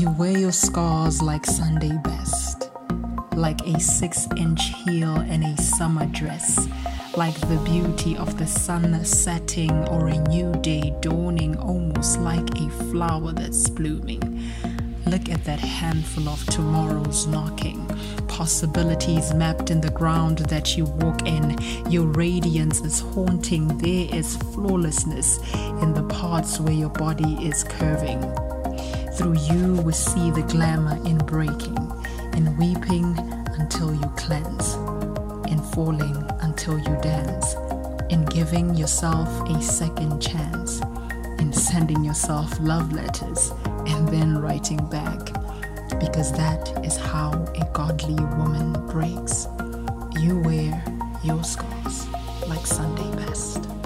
You wear your scars like Sunday best, like a six inch heel and a summer dress, like the beauty of the sun setting or a new day dawning, almost like a flower that's blooming. Look at that handful of tomorrows knocking, possibilities mapped in the ground that you walk in. Your radiance is haunting, there is flawlessness in the parts where your body is curving. Through you, we see the glamour in breaking, in weeping until you cleanse, in falling until you dance, in giving yourself a second chance, in sending yourself love letters and then writing back. Because that is how a godly woman breaks. You wear your scars like Sunday best.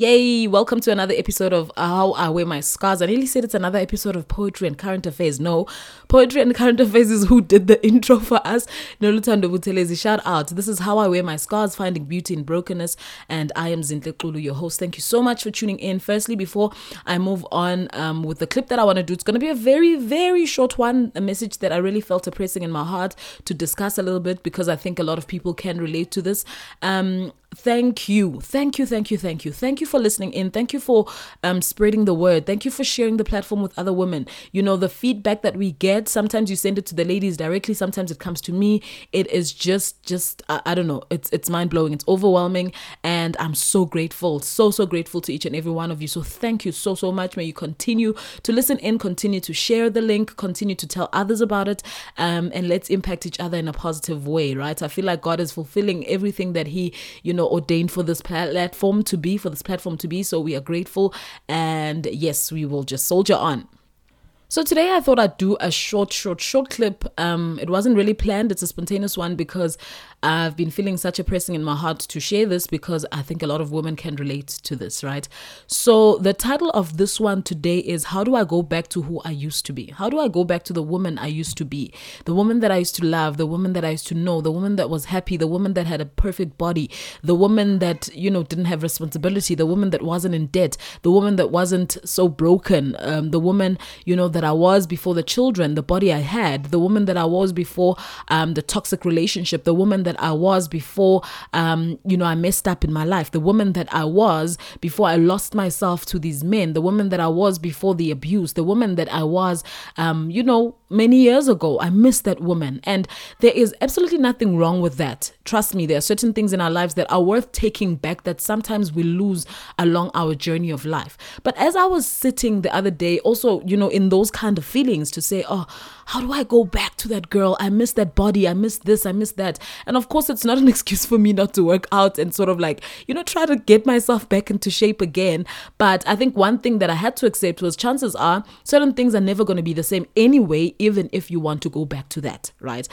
Yay! Welcome to another episode of How I Wear My Scars. I nearly said it's another episode of Poetry and Current Affairs. No, Poetry and Current Affairs is who did the intro for us. Nolutando Buthelezi, shout out. This is How I Wear My Scars, Finding Beauty in Brokenness. And I am Zintle Kulu, your host. Thank you so much for tuning in. Firstly, before I move on um, with the clip that I want to do, it's going to be a very, very short one, a message that I really felt a pressing in my heart to discuss a little bit because I think a lot of people can relate to this. Um, thank you. Thank you thank you thank you. Thank you for listening in. Thank you for um spreading the word. Thank you for sharing the platform with other women. You know the feedback that we get sometimes you send it to the ladies directly. Sometimes it comes to me. It is just just i, I don't know. It's it's mind-blowing. It's overwhelming. And i'm so grateful so so grateful to each and every one of you. So thank you so so much. May you continue to listen in continue to share the link continue to tell others about it um and let's impact each other in a positive way right? I feel like god is fulfilling everything that he you know ordained for this platform to be for this platform to be so we are grateful and yes we will just soldier on so today I thought I'd do a short, short, short clip. Um, it wasn't really planned. It's a spontaneous one because I've been feeling such a pressing in my heart to share this because I think a lot of women can relate to this, right? So the title of this one today is How do I go back to who I used to be? How do I go back to the woman I used to be? The woman that I used to love, the woman that I used to know, the woman that was happy, the woman that had a perfect body, the woman that, you know, didn't have responsibility, the woman that wasn't in debt, the woman that wasn't so broken, um, the woman, you know, that I was before the children, the body I had, the woman that I was before um, the toxic relationship, the woman that I was before, um, you know, I messed up in my life, the woman that I was before I lost myself to these men, the woman that I was before the abuse, the woman that I was, um, you know, many years ago. I miss that woman. And there is absolutely nothing wrong with that. Trust me, there are certain things in our lives that are worth taking back that sometimes we lose along our journey of life. But as I was sitting the other day, also, you know, in those kind of feelings to say, oh, how do I go back to that girl? I miss that body. I miss this. I miss that. And of course, it's not an excuse for me not to work out and sort of like, you know, try to get myself back into shape again. But I think one thing that I had to accept was chances are certain things are never going to be the same anyway, even if you want to go back to that, right?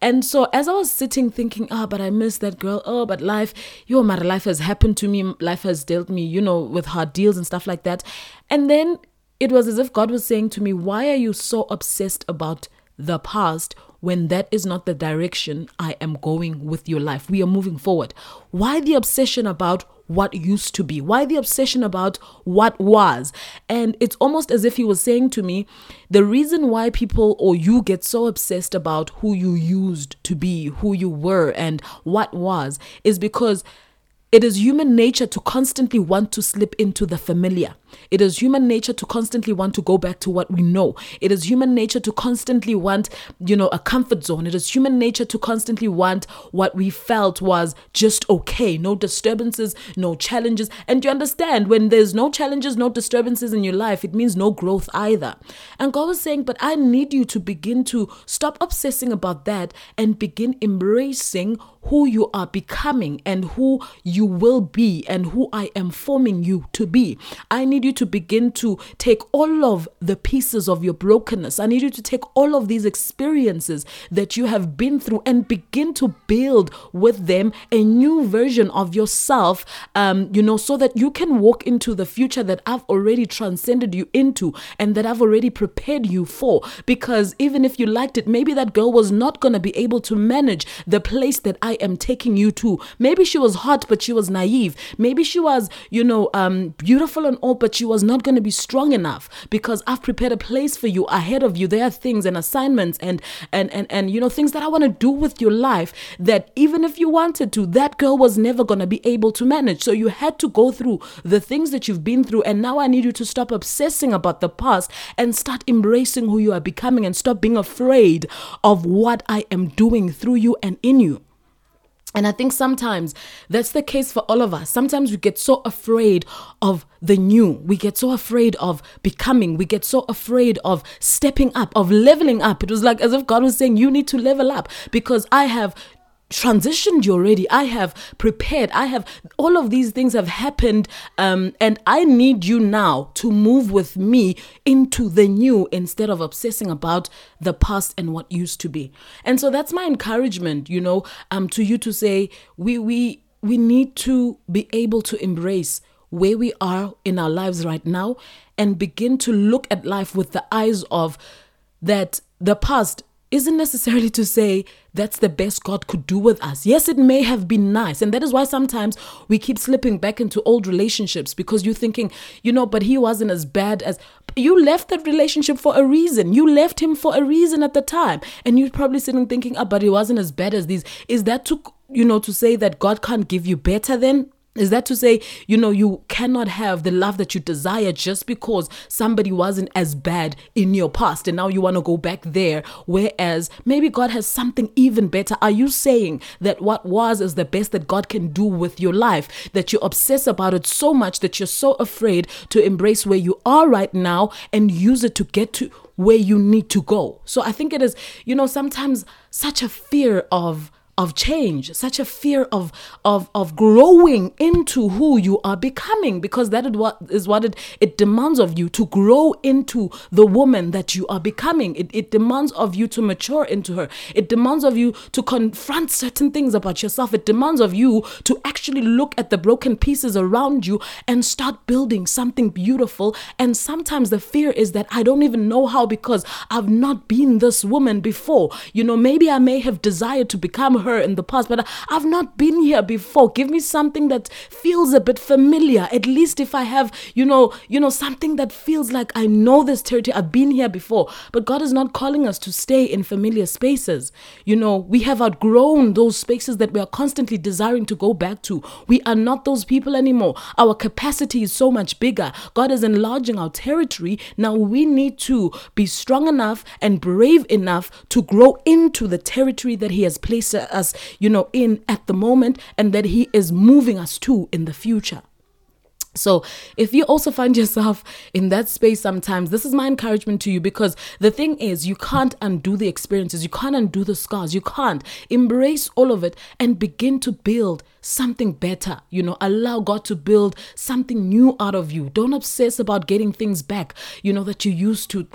And so as I was sitting thinking, oh, but I miss that girl. Oh, but life, yo, my life has happened to me. Life has dealt me, you know, with hard deals and stuff like that. And then it was as if God was saying to me, Why are you so obsessed about the past when that is not the direction I am going with your life? We are moving forward. Why the obsession about what used to be? Why the obsession about what was? And it's almost as if he was saying to me, the reason why people or you get so obsessed about who you used to be, who you were, and what was is because it is human nature to constantly want to slip into the familiar. It is human nature to constantly want to go back to what we know. It is human nature to constantly want, you know, a comfort zone. It is human nature to constantly want what we felt was just okay. No disturbances, no challenges. And you understand when there's no challenges, no disturbances in your life, it means no growth either. And God was saying, but I need you to begin to stop obsessing about that and begin embracing who you are becoming and who you will be and who I am forming you to be. I need you to begin to take all of the pieces of your brokenness. I need you to take all of these experiences that you have been through and begin to build with them a new version of yourself, um, you know, so that you can walk into the future that I've already transcended you into and that I've already prepared you for. Because even if you liked it, maybe that girl was not going to be able to manage the place that I I am taking you to. Maybe she was hot, but she was naive. Maybe she was, you know, um, beautiful and all, but she was not going to be strong enough because I've prepared a place for you ahead of you. There are things and assignments and and and and you know things that I want to do with your life that even if you wanted to, that girl was never going to be able to manage. So you had to go through the things that you've been through, and now I need you to stop obsessing about the past and start embracing who you are becoming and stop being afraid of what I am doing through you and in you. And I think sometimes that's the case for all of us. Sometimes we get so afraid of the new. We get so afraid of becoming. We get so afraid of stepping up, of leveling up. It was like as if God was saying, You need to level up because I have transitioned you already. I have prepared. I have all of these things have happened, um, and I need you now to move with me into the new instead of obsessing about the past and what used to be. And so that's my encouragement, you know, um, to you to say we we we need to be able to embrace where we are in our lives right now and begin to look at life with the eyes of that the past isn't necessarily to say that's the best God could do with us. Yes, it may have been nice. And that is why sometimes we keep slipping back into old relationships because you're thinking, you know, but he wasn't as bad as you left that relationship for a reason. You left him for a reason at the time. And you're probably sitting thinking, oh, but he wasn't as bad as these. Is that to, you know, to say that God can't give you better then? Is that to say, you know, you cannot have the love that you desire just because somebody wasn't as bad in your past and now you want to go back there? Whereas maybe God has something even better. Are you saying that what was is the best that God can do with your life? That you obsess about it so much that you're so afraid to embrace where you are right now and use it to get to where you need to go? So I think it is, you know, sometimes such a fear of of change, such a fear of of of growing into who you are becoming, because that is what is what it, it demands of you to grow into the woman that you are becoming. It, it demands of you to mature into her. It demands of you to confront certain things about yourself. It demands of you to actually look at the broken pieces around you and start building something beautiful. And sometimes the fear is that I don't even know how because I've not been this woman before. You know, maybe I may have desired to become her in the past, but I've not been here before. Give me something that feels a bit familiar. At least if I have, you know, you know, something that feels like I know this territory. I've been here before. But God is not calling us to stay in familiar spaces. You know, we have outgrown those spaces that we are constantly desiring to go back to. We are not those people anymore. Our capacity is so much bigger. God is enlarging our territory. Now we need to be strong enough and brave enough to grow into the territory that He has placed uh, us, you know, in at the moment and that He is moving us to in the future. So, if you also find yourself in that space sometimes, this is my encouragement to you because the thing is, you can't undo the experiences, you can't undo the scars, you can't embrace all of it and begin to build something better. You know, allow God to build something new out of you. Don't obsess about getting things back, you know, that you used to.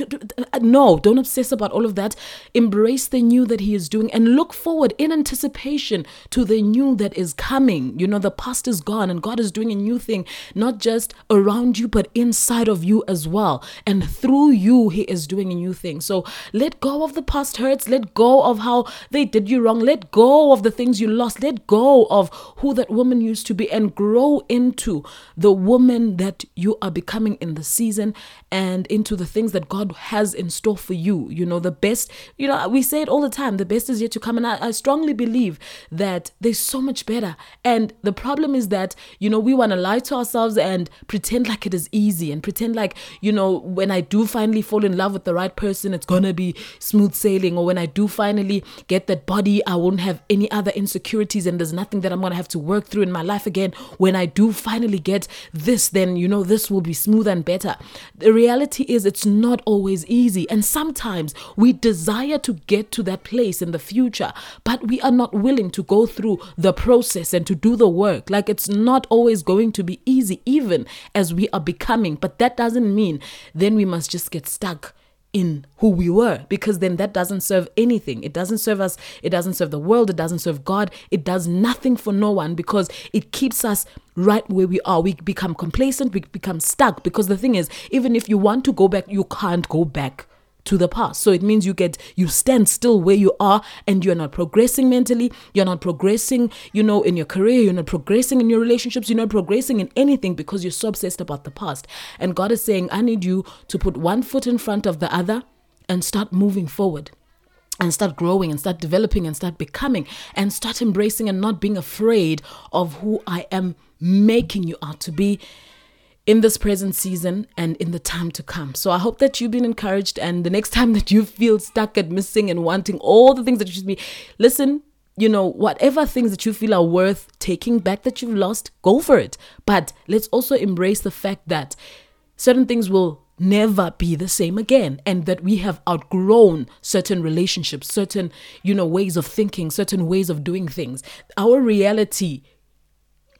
Uh, no, don't obsess about all of that. Embrace the new that He is doing and look forward in anticipation to the new that is coming. You know, the past is gone and God is doing a new thing, not just around you, but inside of you as well. And through you, He is doing a new thing. So let go of the past hurts. Let go of how they did you wrong. Let go of the things you lost. Let go of who that woman used to be and grow into the woman that you are becoming in the season and into the things that God has in store for you. You know, the best, you know, we say it all the time the best is yet to come. And I, I strongly believe that there's so much better. And the problem is that, you know, we want to lie to ourselves and pretend like it is easy and pretend like, you know, when I do finally fall in love with the right person, it's to be smooth sailing. Or when I do finally get that body, I won't have any other insecurities and there's nothing that I'm to have to work through in my life again. When I do finally get this, then, you know, this will be smoother and better. The reality is, it's not always easy. And sometimes we desire to get to that place in the future, but we are not willing to go through the process and to do the work. Like it's not always going to be easy, even as we are becoming. But that doesn't mean then we must just get stuck in who we were because then that doesn't serve anything. It doesn't serve us, it doesn't serve the world, it doesn't serve God, it does nothing for no one because it keeps us right where we are. We become complacent, we become stuck because the thing is, even if you want to go back, you can't go back to the past. So it means you get you stand still where you are and you're not progressing mentally, you're not progressing, you know, in your career, you're not progressing in your relationships, you're not progressing in anything because you're so obsessed about the past. And God is saying, I need you to put one foot in front of the other and start moving forward and start growing and start developing and start becoming and start embracing and not being afraid of who I am making you out to be in this present season and in the time to come. So I hope that you've been encouraged and the next time that you feel stuck and missing and wanting all the things that you should be listen you know, whatever things that you feel are worth taking back that you've lost, go for it. But let's also embrace the fact that certain things will never be the same again and that we have outgrown certain relationships certain you know ways of thinking certain ways of doing things our reality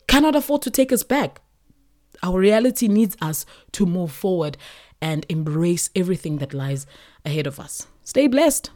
cannot afford to take us back our reality needs us to move forward and embrace everything that lies ahead of us. Stay blessed